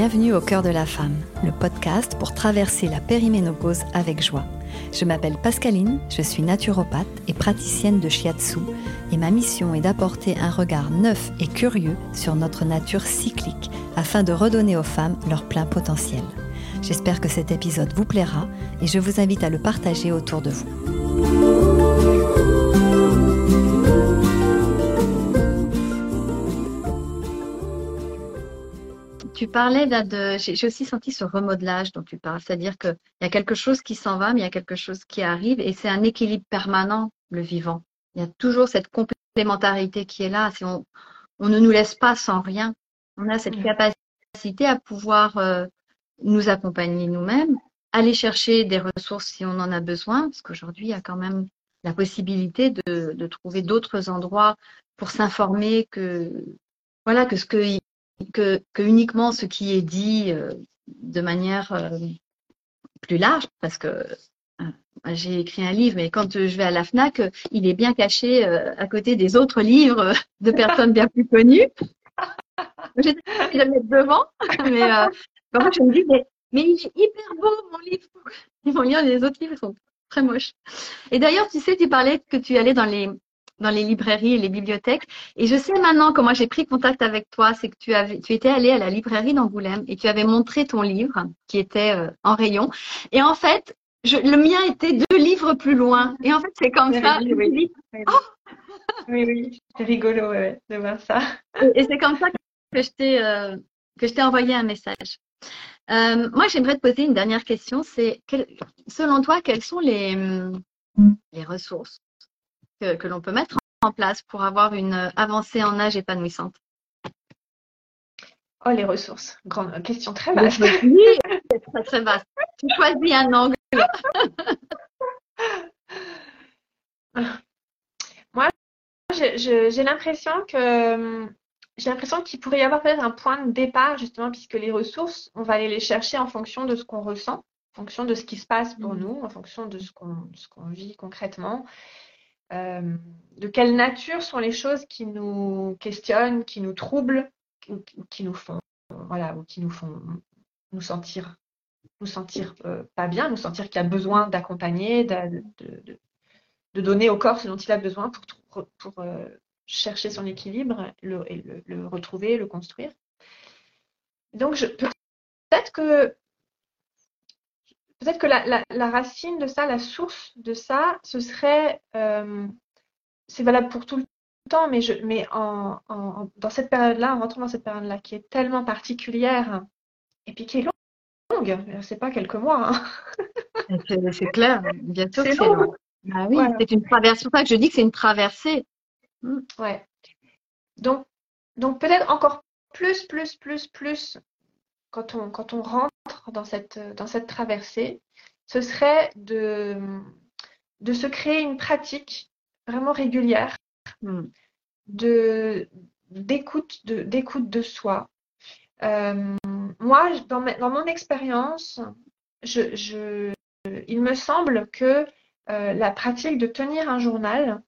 Bienvenue au cœur de la femme, le podcast pour traverser la périménopause avec joie. Je m'appelle Pascaline, je suis naturopathe et praticienne de shiatsu et ma mission est d'apporter un regard neuf et curieux sur notre nature cyclique afin de redonner aux femmes leur plein potentiel. J'espère que cet épisode vous plaira et je vous invite à le partager autour de vous. Tu parlais de. J'ai aussi senti ce remodelage dont tu parles, c'est-à-dire qu'il y a quelque chose qui s'en va, mais il y a quelque chose qui arrive, et c'est un équilibre permanent, le vivant. Il y a toujours cette complémentarité qui est là. Si on, on ne nous laisse pas sans rien, on a cette capacité à pouvoir euh, nous accompagner nous-mêmes, aller chercher des ressources si on en a besoin, parce qu'aujourd'hui, il y a quand même la possibilité de, de trouver d'autres endroits pour s'informer que voilà que ce que que, uniquement ce qui est dit euh, de manière euh, plus large, parce que euh, j'ai écrit un livre, mais quand je vais à la FNAC, il est bien caché à côté des autres livres de personnes bien plus connues. J'ai de le mettre devant, mais je me dis, mais, mais, il est hyper beau mon livre. Ils vont lire les autres livres, ils sont très moches. Et d'ailleurs, tu sais, tu parlais que tu allais dans les dans les librairies et les bibliothèques. Et je sais maintenant comment j'ai pris contact avec toi, c'est que tu avais, tu étais allé à la librairie d'Angoulême et tu avais montré ton livre qui était euh, en rayon. Et en fait, je, le mien était deux livres plus loin. Et en fait, c'est comme ça. Oui, oui. Oh oui, oui. c'est rigolo de voir ça. Et, c'est comme ça que je t'ai euh, que je t'ai envoyé un message. Euh, moi, j'aimerais te poser une dernière question. C'est selon toi, quelles sont les, les ressources que, l'on peut mettre en place pour avoir une avancée en âge épanouissante Oh, les ressources. Grande question très vaste. Oui, c'est très, très vaste. Tu choisis un angle. Moi, j'ai l'impression que j'ai l'impression qu'il pourrait y avoir peut-être un point de départ, justement, puisque les ressources, on va aller les chercher en fonction de ce qu'on ressent, en fonction de ce qui se passe pour mmh. nous, en fonction de ce qu'on vit concrètement. Euh, de quelle nature sont les choses qui nous questionnent, qui nous troublent, qui, nous font, voilà, ou qui nous font nous sentir, nous sentir euh, pas bien, nous sentir qu'il y a besoin d'accompagner, de, donner au corps ce dont il a besoin pour, euh, chercher son équilibre le, et le, retrouver, le construire. Donc, peut-être que peut-être que la, racine de ça, la source de ça, ce serait, euh, c'est valable pour tout le temps, mais, je, mais en, dans cette période-là, en rentrant dans cette période-là qui est tellement particulière et puis qui est longue, c'est pas quelques mois. Hein. C'est clair, bien sûr c'est long. Ah oui, c'est une traversée. C'est pour ça que je dis que c'est une traversée. Hmm. Ouais. Donc, donc peut-être encore plus, plus, plus, plus quand on, quand on rentre dans cette, dans cette traversée, ce serait de, de se créer une pratique vraiment régulière hmm. de, d'écoute, de, d'écoute de soi. Euh, moi, dans, dans mon expérience, je, je, il me semble que euh, la pratique de tenir un journal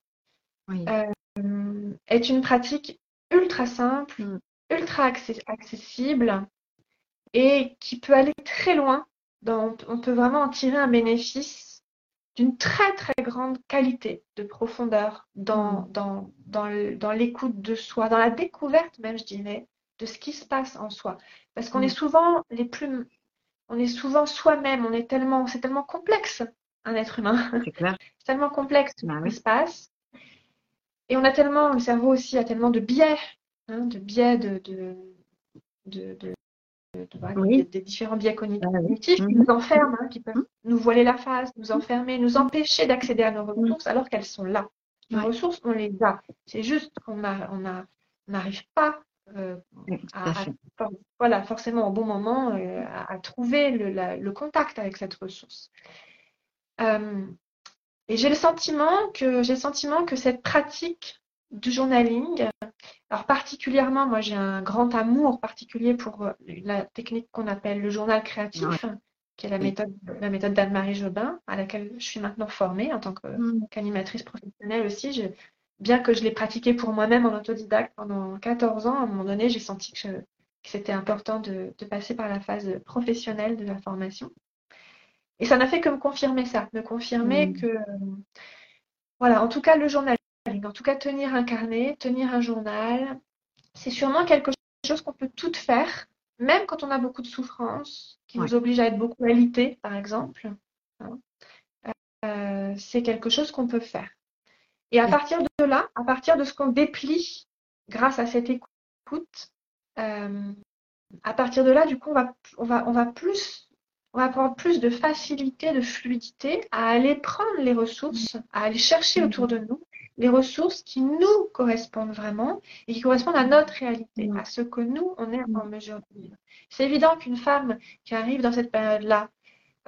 euh, est une pratique ultra simple, hmm. ultra accessible, et qui peut aller très loin. Dans, on peut vraiment en tirer un bénéfice d'une très très grande qualité de profondeur dans, mm. dans, dans, l'écoute de soi, dans la découverte même, je dirais, de ce qui se passe en soi. Parce qu'on mm. est souvent les plus, on est souvent soi-même, on est tellement, c'est tellement complexe un être humain. C'est tellement complexe ce bah qui se passe. Et on a tellement, le cerveau aussi a tellement de biais, hein, de biais de, de, de des, différents biais cognitifs ah qui mhm. nous enferment, hein, qui peuvent mhm. nous voiler la face, nous enfermer, nous empêcher d'accéder à nos mhm. ressources alors qu'elles sont là. Nos ressources, on les a. C'est juste qu'on n'arrive pas euh, à, voilà, forcément au bon moment euh, à, trouver le, contact avec cette ressource. Euh, et j'ai le sentiment que j'ai le sentiment que cette pratique du journaling. Alors particulièrement, moi j'ai un grand amour particulier pour euh, la technique qu'on appelle le journal créatif, qui est la méthode, la méthode d'Anne-Marie Jobin, à laquelle je suis maintenant formée en tant mm. qu'animatrice professionnelle aussi. bien que je l'ai pratiquée pour moi-même en autodidacte pendant 14 ans, à un moment donné, j'ai senti que que c'était important de, passer par la phase professionnelle de la formation. Et ça n'a fait que me confirmer ça, me confirmer mmh. que, voilà, en tout cas, le journalisme, en tout cas, tenir un carnet, tenir un journal, c'est sûrement quelque chose qu'on peut tout faire, même quand on a beaucoup de souffrance, qui nous oblige à être beaucoup alité, par exemple. Hein. Euh, c'est quelque chose qu'on peut faire. Et à partir de là, à partir de ce qu'on déplie grâce à cette écoute, euh, à partir de là, du coup, on va, on va, on va plus, on va avoir plus de facilité, de fluidité à aller prendre les ressources, à aller chercher autour de nous les ressources qui nous correspondent vraiment et qui correspondent à notre réalité, à ce que nous, on est en mesure de vivre. C'est évident qu'une femme qui arrive dans cette période-là,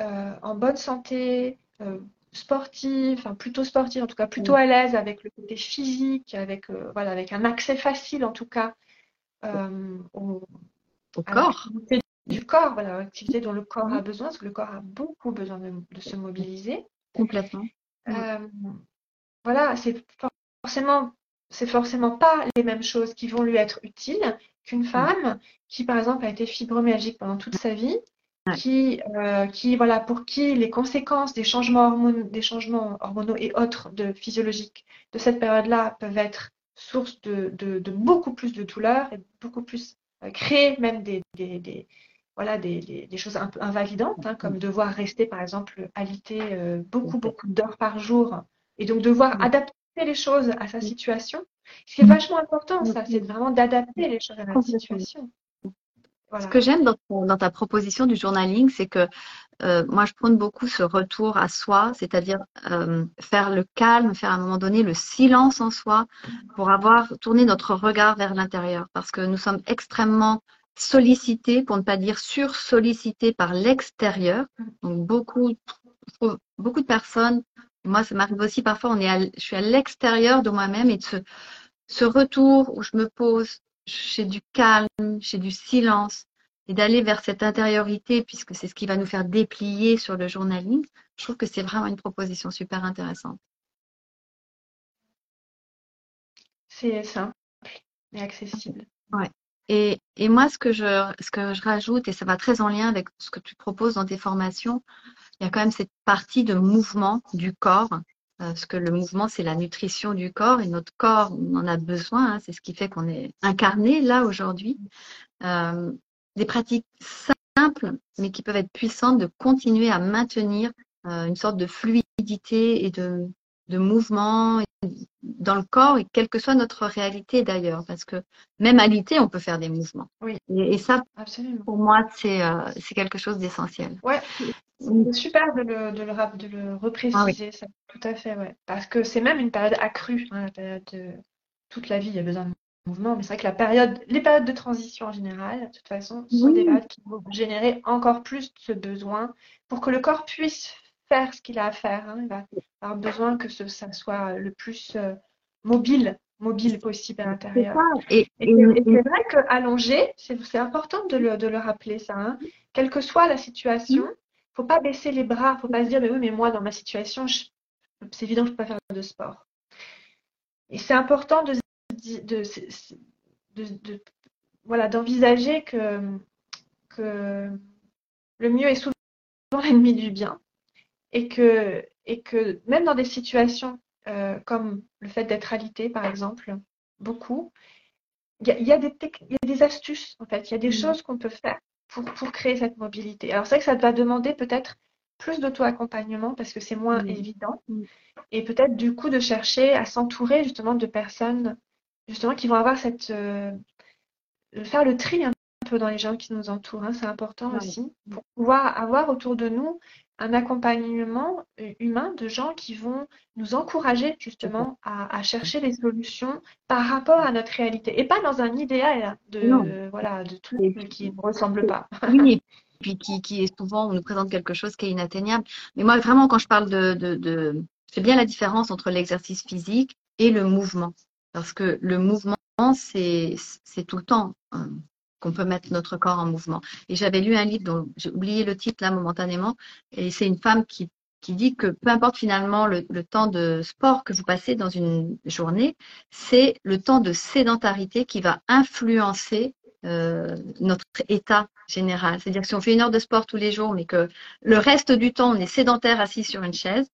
euh, en bonne santé, euh, sportive, enfin plutôt sportive, en tout cas plutôt à l'aise avec le côté physique, avec, euh, voilà, avec un accès facile en tout cas au, corps. Du corps, voilà, l'activité dont le corps a besoin, parce que le corps a beaucoup besoin de, se mobiliser. Complètement. Voilà, c'est forcément, c'est forcément pas les mêmes choses qui vont lui être utiles qu'une femme qui, par exemple, a été fibromyalgique pendant toute sa vie qui, euh, qui, voilà, pour qui les conséquences des changements, hormonaux, des changements hormonaux et autres de physiologiques de cette période-là peuvent être source de, de, beaucoup plus de douleurs et beaucoup plus euh, créer même des, des, des voilà, des, des, choses un peu invalidantes, hein, comme devoir rester, par exemple, alité euh, beaucoup, beaucoup d'heures par jour, et donc devoir adapter les choses à sa situation. Ce qui est vachement important, ça, c'est vraiment d'adapter les choses à la situation. Ce que j'aime dans, ta proposition du journaling, c'est que euh, moi, je prône beaucoup ce retour à soi, c'est-à-dire euh, faire le calme, faire à un moment donné le silence en soi pour avoir tourné notre regard vers l'intérieur. Parce que nous sommes extrêmement sollicités, pour ne pas dire sursollicités par l'extérieur. Donc, beaucoup, beaucoup de personnes, moi, ça m'arrive aussi parfois, on est je suis à l'extérieur de moi-même et de ce, ce retour où je me pose, chez du calme, chez du silence, et d'aller vers cette intériorité, puisque c'est ce qui va nous faire déplier sur le journaling, je trouve que c'est vraiment une proposition super intéressante. C'est simple et accessible. Ouais. Et, et, moi, ce que, je, ce que je rajoute, et ça va très en lien avec ce que tu proposes dans tes formations, il y a quand même cette partie de mouvement du corps euh, parce que le mouvement, c'est la nutrition du corps et notre corps, on en a besoin. Hein, c'est ce qui fait qu'on est incarné là aujourd'hui. Euh, des pratiques simples, mais qui peuvent être puissantes, de continuer à maintenir euh, une sorte de fluidité et de, de mouvement dans le corps, et quelle que soit notre réalité d'ailleurs, parce que même à l'ité, on peut faire des mouvements. Oui. Et, ça, Absolument. pour moi, c'est euh, quelque chose d'essentiel. Ouais, c'est super de le, de le, de le repréciser, ah ça, tout à fait, ouais. Parce que c'est même une période accrue, hein, la période de toute la vie, il y a besoin de mouvement, mais c'est vrai que la période, les périodes de transition en général, de toute façon, sont des périodes qui vont générer encore plus ce besoin pour que le corps puisse faire ce qu'il a à faire. Hein. Il va avoir besoin que ce, ça soit le plus euh, mobile, mobile possible à l'intérieur. Et, c'est vrai qu'allonger, c'est important de le, de le, rappeler ça. Hein. Quelle que soit la situation, il ne faut pas baisser les bras, il ne faut pas se dire, mais oui, mais moi, dans ma situation, c'est évident que je ne peux pas faire de sport. Et c'est important de, de, de, voilà, d'envisager que, que le mieux est souvent l'ennemi du bien et que, et que même dans des situations euh, comme le fait d'être alité, par exemple, beaucoup, il y, y, a des astuces, en fait, il y a des mmh. choses qu'on peut faire pour, pour, créer cette mobilité. Alors, c'est vrai que ça va demander peut-être plus d'auto-accompagnement parce que c'est moins mmh. évident. Mmh. Et peut-être du coup de chercher à s'entourer justement de personnes justement qui vont avoir cette. Euh, faire le tri un peu dans les gens qui nous entourent. Hein, c'est important aussi pour pouvoir avoir autour de nous un accompagnement euh, humain de gens qui vont nous encourager justement à, chercher les solutions par rapport à notre réalité et pas dans un idéal de, voilà, de tout qui ne ressemble pas. Oui, puis qui, qui, est souvent, on nous présente quelque chose qui est inatteignable. Mais moi, vraiment, quand je parle de, de, de je fais bien la différence entre l'exercice physique et le mouvement. Parce que le mouvement, c'est tout le temps. Qu'on peut mettre notre corps en mouvement. Et j'avais lu un livre dont j'ai oublié le titre là momentanément, et c'est une femme qui, qui dit que peu importe finalement le, temps de sport que vous passez dans une journée, c'est le temps de sédentarité qui va influencer euh, notre état général. C'est-à-dire que si on fait une heure de sport tous les jours, mais que le reste du temps, on est sédentaire assis sur une chaise,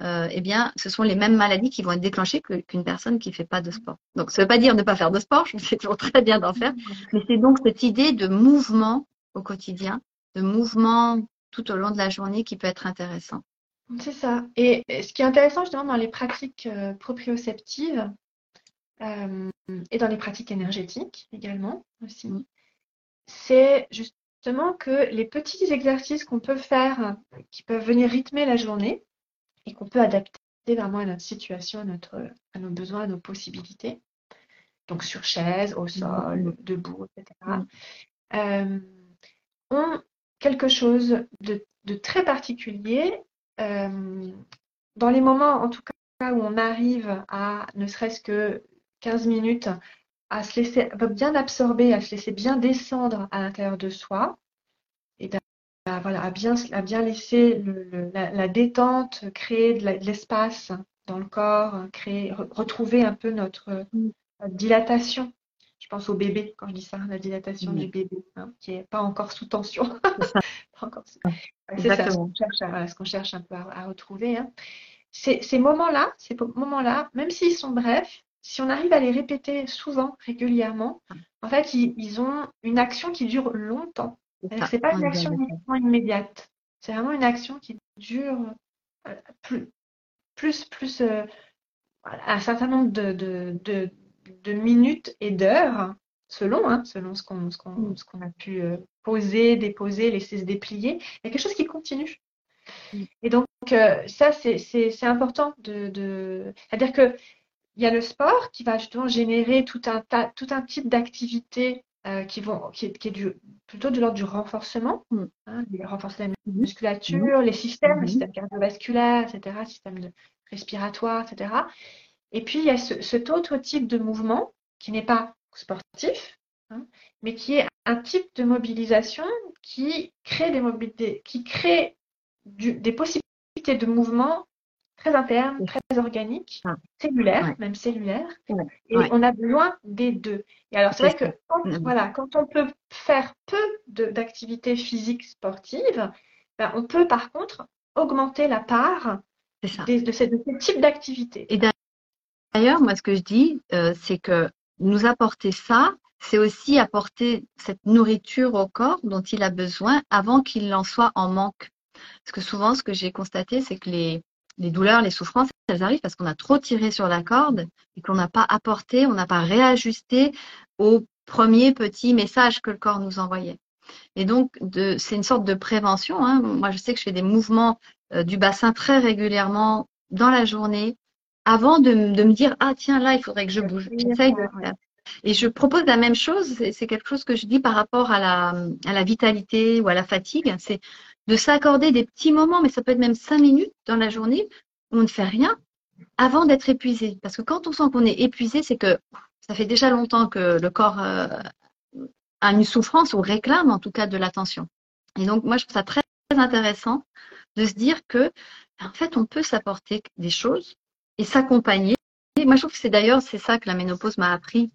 euh, eh bien, ce sont les mêmes maladies qui vont être déclenchées qu'une personne qui ne fait pas de sport. Donc, ça ne veut pas dire ne pas faire de sport, je sais toujours très bien d'en faire, mais c'est donc cette idée de mouvement au quotidien, de mouvement tout au long de la journée qui peut être intéressant. C'est ça. Et ce qui est intéressant justement dans les pratiques euh, proprioceptives euh, et dans les pratiques énergétiques également aussi, c'est justement que les petits exercices qu'on peut faire, qui peuvent venir rythmer la journée et qu'on peut adapter vraiment à notre situation, à, notre, à nos besoins, à nos possibilités, donc sur chaise, au sol, mm. debout, etc., mm. euh, ont quelque chose de très particulier euh, dans les moments, en tout cas, où on arrive à ne serait-ce que 15 minutes à se laisser bien absorber, à se laisser bien descendre à l'intérieur de soi, à, voilà, à, bien, à bien laisser la, détente, créer de l'espace dans le corps, créer, retrouver un peu notre, dilatation. Je pense au bébé quand je dis ça, la dilatation du bébé, hein, qui n'est pas encore sous tension. pas encore sous... C'est ça ce qu'on cherche, cherche, un peu à, retrouver. Hein. Ces, moments-là, ces moments-là, même s'ils sont brefs, si on arrive à les répéter souvent, régulièrement, en fait, ils, ont une action qui dure longtemps. Ce n'est pas une action immédiate. C'est vraiment une action qui dure euh, plus, plus, plus euh, un certain nombre de, minutes et d'heures, selon, hein, selon ce qu'on mm. a pu euh, poser, déposer, laisser se déplier. Il y a quelque chose qui continue. Mm. Et donc, euh, ça, c'est important de. C'est-à-dire qu'il y a le sport qui va justement générer tout un, tout un type d'activités euh, qui, vont, qui, est, du, plutôt de l'ordre du renforcement, mm. hein, renforcer la mm-hmm. musculature, les systèmes, le mm-hmm. système cardiovasculaire, etc., le système de, respiratoire, etc. Et puis, il y a cet autre type de mouvement qui n'est pas sportif, hein, mais qui est un type de mobilisation qui crée des mobilités, qui crée des possibilités de mouvement très internes, très organiques, ah. cellulaires, même cellulaires. Et on a besoin des deux. Et alors, c'est vrai que quand, voilà, quand on peut faire peu d'activités physiques sportives, ben, on peut par contre augmenter la part de, de, ces, types d'activités. Et d'ailleurs, moi, ce que je dis, euh, c'est que nous apporter ça, c'est aussi apporter cette nourriture au corps dont il a besoin avant qu'il en soit en manque. Parce que souvent, ce que j'ai constaté, c'est que les, douleurs, les souffrances, elles arrivent parce qu'on a trop tiré sur la corde et qu'on n'a pas apporté, on n'a pas réajusté au premier petit message que le corps nous envoyait. Et donc, c'est une sorte de prévention. Hein. Moi, je sais que je fais des mouvements euh, du bassin très régulièrement dans la journée avant de, me dire, ah tiens, là, il faudrait que je bouge. J'essaye de faire. Et je propose la même chose, c'est quelque chose que je dis par rapport à la, à la vitalité ou à la fatigue, c'est de s'accorder des petits moments, mais ça peut être même cinq minutes dans la journée, où on ne fait rien avant d'être épuisé. Parce que quand on sent qu'on est épuisé, c'est que ça fait déjà longtemps que le corps euh, a une souffrance ou réclame en tout cas de l'attention. Et donc, moi, je trouve ça très intéressant de se dire que, en fait, on peut s'apporter des choses et s'accompagner moi, je trouve que c'est d'ailleurs, c'est ça que la ménopause m'a appris.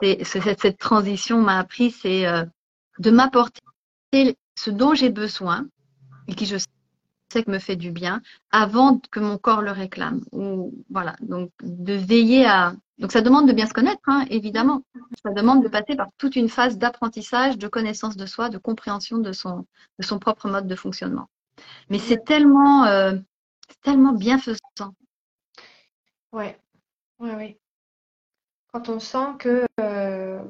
C'est cette, cette, transition m'a appris, c'est euh, de m'apporter ce dont j'ai besoin et qui je sais que me fait du bien avant que mon corps le réclame. Ou voilà, donc de veiller à. Donc ça demande de bien se connaître, hein, évidemment. Ça demande de passer par toute une phase d'apprentissage, de connaissance de soi, de compréhension de son, de son propre mode de fonctionnement. Mais c'est tellement, euh, tellement bienfaisant. Ouais, oui, oui. Quand on sent que euh,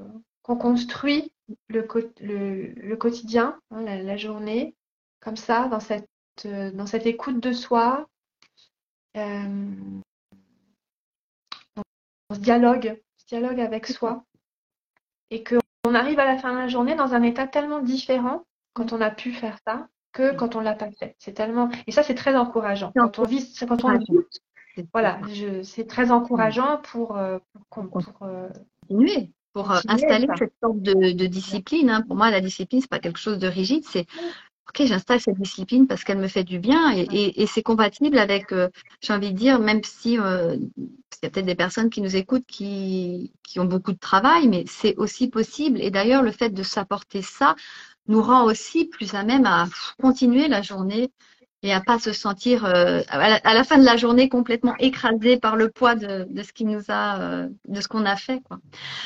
qu'on construit le, le, quotidien, hein, la, journée, comme ça, dans cette, euh, dans cette écoute de soi, euh, on se dialogue, se dialogue avec soi, et qu'on arrive à la fin de la journée dans un état tellement différent quand on a pu faire ça que quand on l'a pas fait. C'est tellement et ça c'est très encourageant. Quand on vit, quand on le voilà, c'est très encourageant pour, euh, pour, euh, continuer, pour installer cette sorte de, discipline. Hein. Pour moi, la discipline, c'est pas quelque chose de rigide, c'est ok, j'installe cette discipline parce qu'elle me fait du bien et, c'est compatible avec, euh, j'ai envie de dire, même si euh, il y a peut-être des personnes qui nous écoutent qui, qui ont beaucoup de travail, mais c'est aussi possible. Et d'ailleurs, le fait de s'apporter ça nous rend aussi plus à même à continuer la journée et à pas se sentir euh, à, la, fin de la journée complètement écrasé par le poids de, de ce qui nous a de ce qu'on a fait quoi.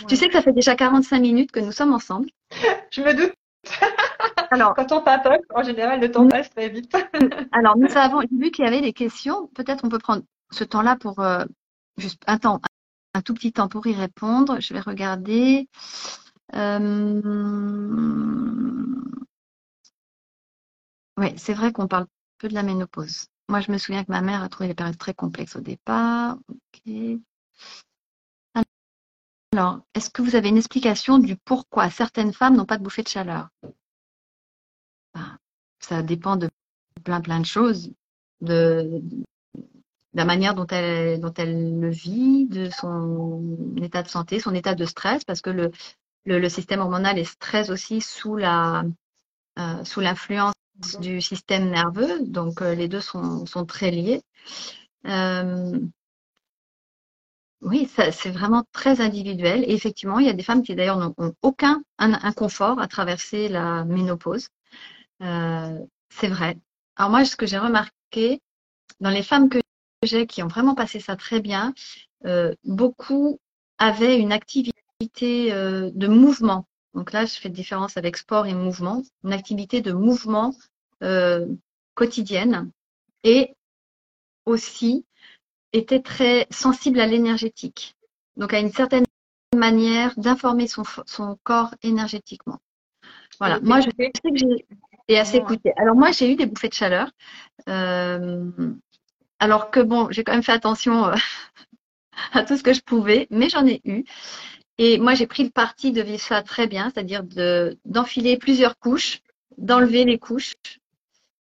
Tu sais que ça fait déjà 45 minutes que nous sommes ensemble. Je me doute. Alors, quand on papote, en général, le temps passe très vite. alors, nous avons vu qu'il y avait des questions. Peut-être on peut prendre ce temps-là pour euh, juste un temps, un tout petit temps pour y répondre. Je vais regarder. Euh, oui, c'est vrai qu'on parle peu de la ménopause. Moi, je me souviens que ma mère a trouvé les périodes très complexes au départ. Alors, est-ce que vous avez une explication du pourquoi certaines femmes n'ont pas de bouffée de chaleur? Ça dépend de plein plein de choses, de, la manière dont elle, dont elle le vit, de son état de santé, son état de stress, parce que le, le, système hormonal est très aussi sous la euh, sous l'influence du système nerveux, donc euh, les deux sont, sont très liés. Euh, oui, c'est vraiment très individuel. Et effectivement, il y a des femmes qui d'ailleurs n'ont aucun inconfort à traverser la ménopause. Euh, c'est vrai. Alors moi, ce que j'ai remarqué dans les femmes que j'ai qui ont vraiment passé ça très bien, euh, beaucoup avaient une activité euh, de mouvement. Donc là, je fais différence avec sport et mouvement. Une activité de mouvement quotidienne et aussi était très sensible à l'énergétique. Donc à une certaine manière d'informer son, son, corps énergétiquement. Voilà. Moi, je sais que j'ai et à s'écouter. Alors moi, j'ai eu des bouffées de chaleur. Euh, alors que bon, j'ai quand même fait attention euh, à tout ce que je pouvais, mais j'en ai eu. Et moi, j'ai pris le parti de vivre ça très bien, c'est-à-dire de d'enfiler plusieurs couches, d'enlever les couches.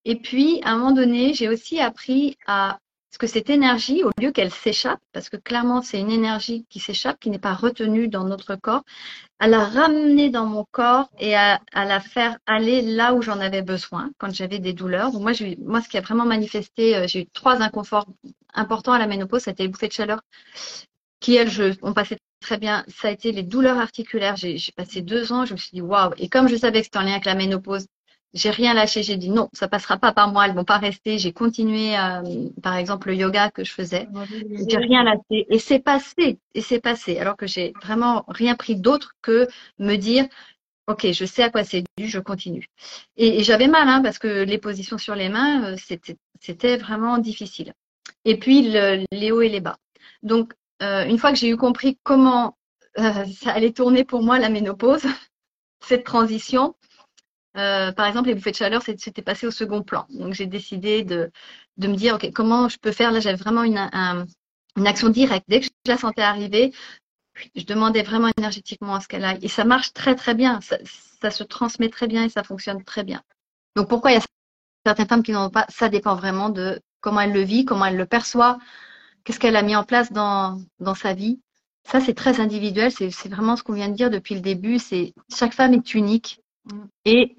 Et puis, à un moment donné, j'ai aussi appris à parce que cette énergie, au lieu qu'elle s'échappe, parce que clairement c'est une énergie qui s'échappe, qui n'est pas retenue dans notre corps, à la ramener dans mon corps et à, la faire aller là où j'en avais besoin quand j'avais des douleurs. Donc moi, moi, ce qui a vraiment manifesté, euh, j'ai eu trois inconforts importants à la ménopause, c'était les bouffées de chaleur qui, elles, je, on passait très bien. Ça a été les douleurs articulaires. J'ai passé deux ans, je me suis dit waouh. Et comme je savais que c'était en lien avec la ménopause, j'ai rien lâché. J'ai dit non, ça passera pas par moi. Elles vont pas rester. J'ai continué, euh, par exemple, le yoga que je faisais. J'ai rien lâché et c'est passé. Et c'est passé. Alors que j'ai vraiment rien pris d'autre que me dire, ok, je sais à quoi c'est dû, je continue. Et, j'avais mal hein, parce que les positions sur les mains, euh, c'était vraiment difficile. Et puis le, les hauts et les bas. Donc euh, une fois que j'ai eu compris comment ça allait tourner pour moi la ménopause, cette transition, euh, par exemple, les bouffées de chaleur, c'était passé au second plan. Donc, j'ai décidé de, de me dire, OK, comment je peux faire? Là, j'avais vraiment une, une action directe. Dès que je la sentais arriver, je demandais vraiment énergétiquement à ce qu'elle aille. Et ça marche très, très bien. Ça, se transmet très bien et ça fonctionne très bien. Donc, pourquoi il y a certaines femmes qui n'ont pas? Ça dépend vraiment de comment elle le vit, comment elle le perçoit, qu'est-ce qu'elle a mis en place dans, dans sa vie. Ça, c'est très individuel. C'est vraiment ce qu'on vient de dire depuis le début. C'est chaque femme est unique. Et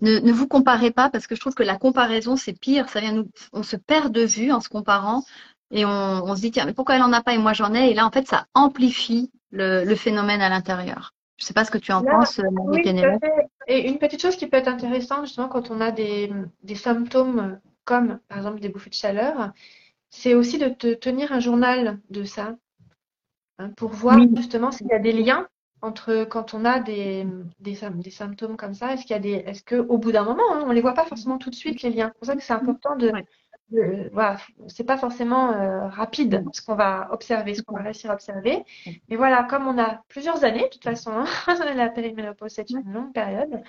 ne, vous comparez pas parce que je trouve que la comparaison, c'est pire. Ça vient nous, on se perd de vue en se comparant et on, se dit, tiens, mais pourquoi elle en a pas et moi j'en ai? Et là, en fait, ça amplifie le, phénomène à l'intérieur. Je ne sais pas ce que tu en penses, oui, Et une petite chose qui peut être intéressante, justement, quand on a des, symptômes comme, par exemple, des bouffées de chaleur, c'est aussi de te tenir un journal de ça hein, pour voir justement s'il y a des liens entre quand on a des, des, des symptômes comme ça Est-ce qu'il y a des, est-ce que au bout d'un moment, hein, on les voit pas forcément tout de suite les liens. C'est pour ça que c'est important de, voilà, c'est pas forcément euh, rapide ce qu'on va observer, ce qu'on va réussir à observer. Mais voilà, comme on a plusieurs années, de toute façon, hein, la périménopause c'est une longue période.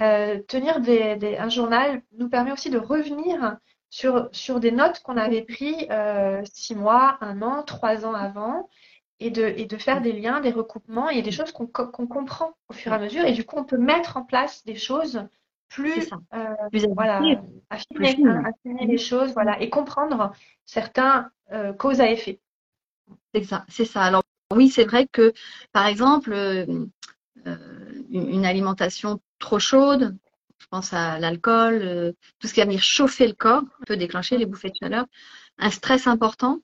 Euh, tenir des, des, un journal nous permet aussi de revenir sur, sur des notes qu'on avait pris euh, six mois, un an, trois ans avant, et de, et de faire des liens, des recoupements et des choses qu'on comprend au fur et à mesure. Et du coup, on peut mettre en place des choses plus, euh, voilà, affiner, affiner les choses voilà, et comprendre certains euh, causes à effet. C'est ça, c'est ça. Alors oui, c'est vrai que, par exemple, euh, une alimentation trop chaude, Je pense à l'alcool, euh, tout ce qui va venir chauffer le corps peut déclencher les bouffées de chaleur. Un stress important.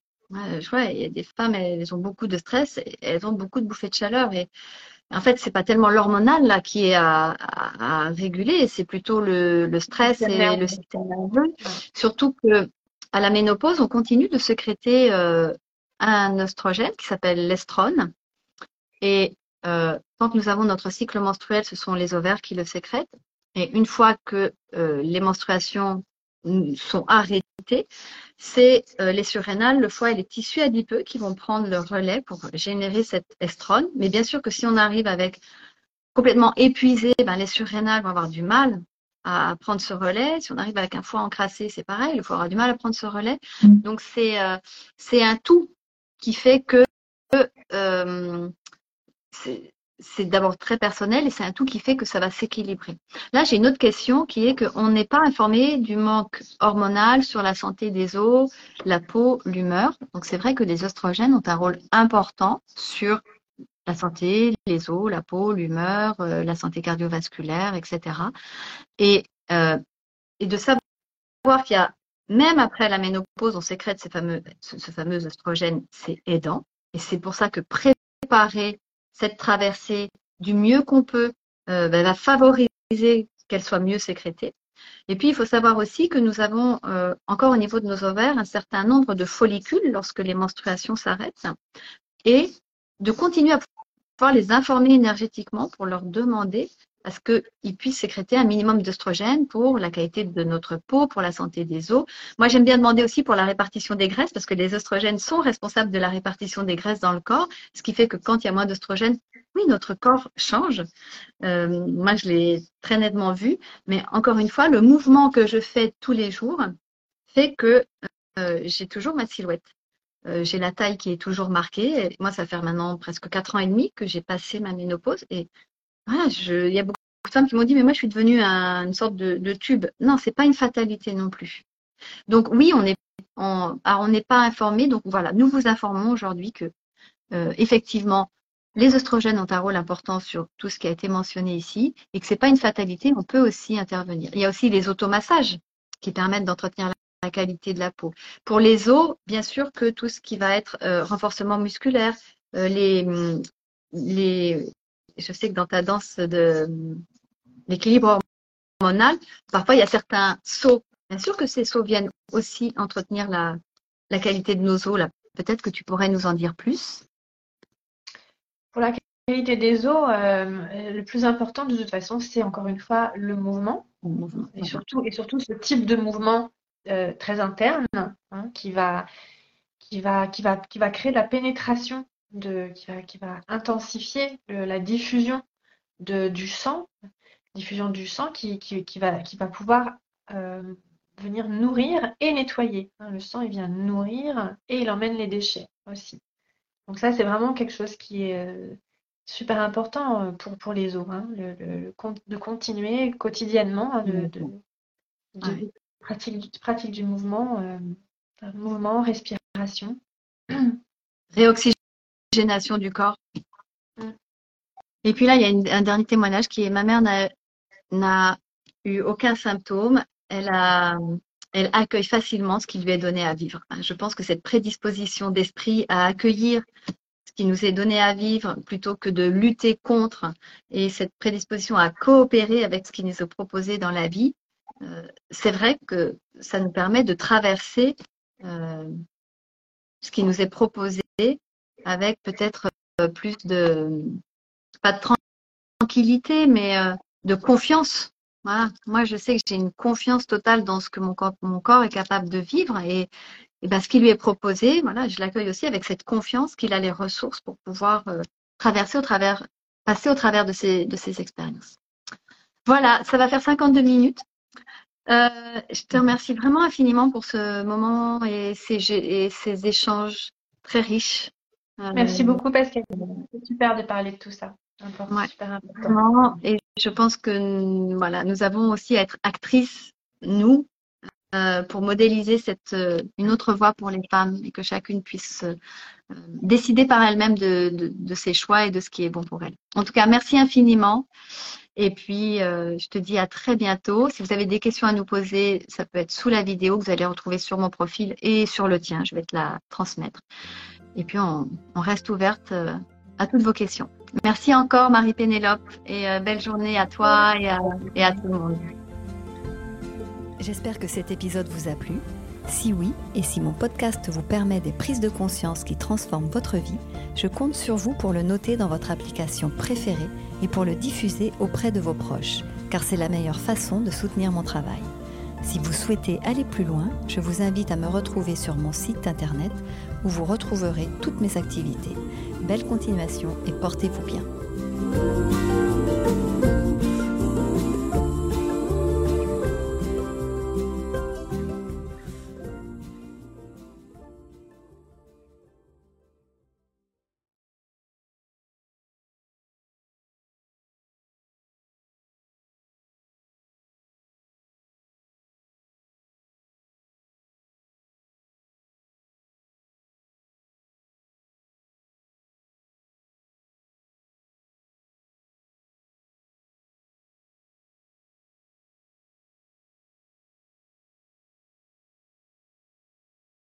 Je vois, il y a des femmes, elles ont beaucoup de stress, elles ont beaucoup de bouffées de chaleur. Et en fait, c'est pas tellement l'hormonal là qui est à, réguler, c'est plutôt le, stress et le système nerveux. Surtout que à la ménopause, on continue de sécréter euh, un oestrogène qui s'appelle l'estrone. Et euh, quand nous avons notre cycle menstruel, ce sont les ovaires qui le sécrètent. Et une fois que euh, les menstruations sont arrêtées, c'est euh, les surrénales, le foie et les tissus adipeux qui vont prendre le relais pour générer cette estrone. Mais bien sûr que si on arrive avec complètement épuisé, ben, les surrénales vont avoir du mal à prendre ce relais. Si on arrive avec un foie encrassé, c'est pareil, le foie aura du mal à prendre ce relais. Mm. Donc c'est euh, c'est un tout qui fait que euh, c'est d'abord très personnel et c'est un tout qui fait que ça va s'équilibrer. Là, j'ai une autre question qui est qu'on n'est pas informé du manque hormonal sur la santé des os, la peau, l'humeur. Donc, c'est vrai que les oestrogènes ont un rôle important sur la santé, les os, la peau, l'humeur, euh, la santé cardiovasculaire, etc. Et, euh, et de savoir qu'il y a, même après la ménopause, on sécrète ces fameux, ce, ce fameux oestrogène, c'est aidant. Et c'est pour ça que préparer cette traversée du mieux qu'on peut euh, ben, va favoriser qu'elle soit mieux sécrétée. Et puis, il faut savoir aussi que nous avons euh, encore au niveau de nos ovaires un certain nombre de follicules lorsque les menstruations s'arrêtent et de continuer à pouvoir les informer énergétiquement pour leur demander à ce qu'ils puissent sécréter un minimum d'œstrogène pour la qualité de notre peau, pour la santé des os. Moi, j'aime bien demander aussi pour la répartition des graisses, parce que les oestrogènes sont responsables de la répartition des graisses dans le corps, ce qui fait que quand il y a moins d'œstrogènes, oui, notre corps change. Euh, moi, je l'ai très nettement vu, mais encore une fois, le mouvement que je fais tous les jours fait que euh, j'ai toujours ma silhouette. Euh, j'ai la taille qui est toujours marquée. moi, ça fait maintenant presque quatre ans et demi que j'ai passé ma ménopause et voilà, je, il y a beaucoup de femmes qui m'ont dit, mais moi, je suis devenue une sorte de, tube. Non, c'est pas une fatalité non plus. Donc oui, on n'est on, n'est pas informé. Donc voilà, nous vous informons aujourd'hui que euh, effectivement, les oestrogènes ont un rôle important sur tout ce qui a été mentionné ici et que c'est pas une fatalité, on peut aussi intervenir. Il y a aussi les automassages qui permettent d'entretenir la, qualité de la peau. Pour les os, bien sûr que tout ce qui va être euh, renforcement musculaire, euh, les, les je sais que dans ta danse de l'équilibre hormonal, parfois il y a certains sauts. Bien sûr que ces sauts viennent aussi entretenir la, qualité de nos os. Peut-être que tu pourrais nous en dire plus. Pour la qualité des os, euh, le plus important de toute façon, c'est encore une fois le mouvement. et, surtout, et surtout ce type de mouvement euh, très interne hein, qui, va, qui, va, qui, va, qui va créer la pénétration qui, va, qui va intensifier la diffusion de, du sang, diffusion du sang qui, qui, va, qui va pouvoir euh, venir nourrir et nettoyer. Hein, le sang, il vient nourrir et il emmène les déchets aussi. Donc ça, c'est vraiment quelque chose qui est euh, super important euh, pour, pour les os, hein, le, de continuer quotidiennement hein, de, de, pratique, pratique, du mouvement, mouvement, respiration. Réoxygénation génation du corps. Mm. Et puis là, il y a un dernier témoignage qui est ma mère n'a eu aucun symptôme. Elle, a, elle accueille facilement ce qui lui est donné à vivre. Je pense que cette prédisposition d'esprit à accueillir ce qui nous est donné à vivre plutôt que de lutter contre et cette prédisposition à coopérer avec ce qui nous est proposé dans la vie, euh, c'est vrai que ça nous permet de traverser euh, ce qui nous est proposé avec peut-être euh, plus de, pas de tranquillité, mais euh, de confiance. Voilà. Moi, je sais que j'ai une confiance totale dans ce que mon corps, mon corps est capable de vivre et, ben, ce qui lui est proposé, voilà, je l'accueille aussi avec cette confiance qu'il a les ressources pour pouvoir euh, traverser au travers, passer au travers de ces, de ces expériences. Voilà, ça va faire 52 minutes. je te remercie vraiment infiniment pour ce moment et ces, et ces échanges très riches. Merci euh, beaucoup Pascal. C'est super de parler de tout ça. Super important. Et je pense que voilà, nous avons aussi à être actrices, nous, euh, pour modéliser cette, euh, une autre voie pour les femmes et que chacune puisse décider par elle-même de, de, ses choix et de ce qui est bon pour elle. En tout cas, merci infiniment. Et puis, je te dis à très bientôt. Si vous avez des questions à nous poser, ça peut être sous la vidéo que vous allez retrouver sur mon profil et sur le tien. Je vais te la transmettre. Et puis, on, reste ouverte à toutes vos questions. Merci encore, Marie-Pénélope, et belle journée à toi et et à tout le monde. J'espère que cet épisode vous a plu. Si oui, et si mon podcast vous permet des prises de conscience qui transforment votre vie, je compte sur vous pour le noter dans votre application préférée et pour le diffuser auprès de vos proches, car c'est la meilleure façon de soutenir mon travail. Si vous souhaitez aller plus loin, je vous invite à me retrouver sur mon site internet où vous retrouverez toutes mes activités. Belle continuation et portez-vous bien.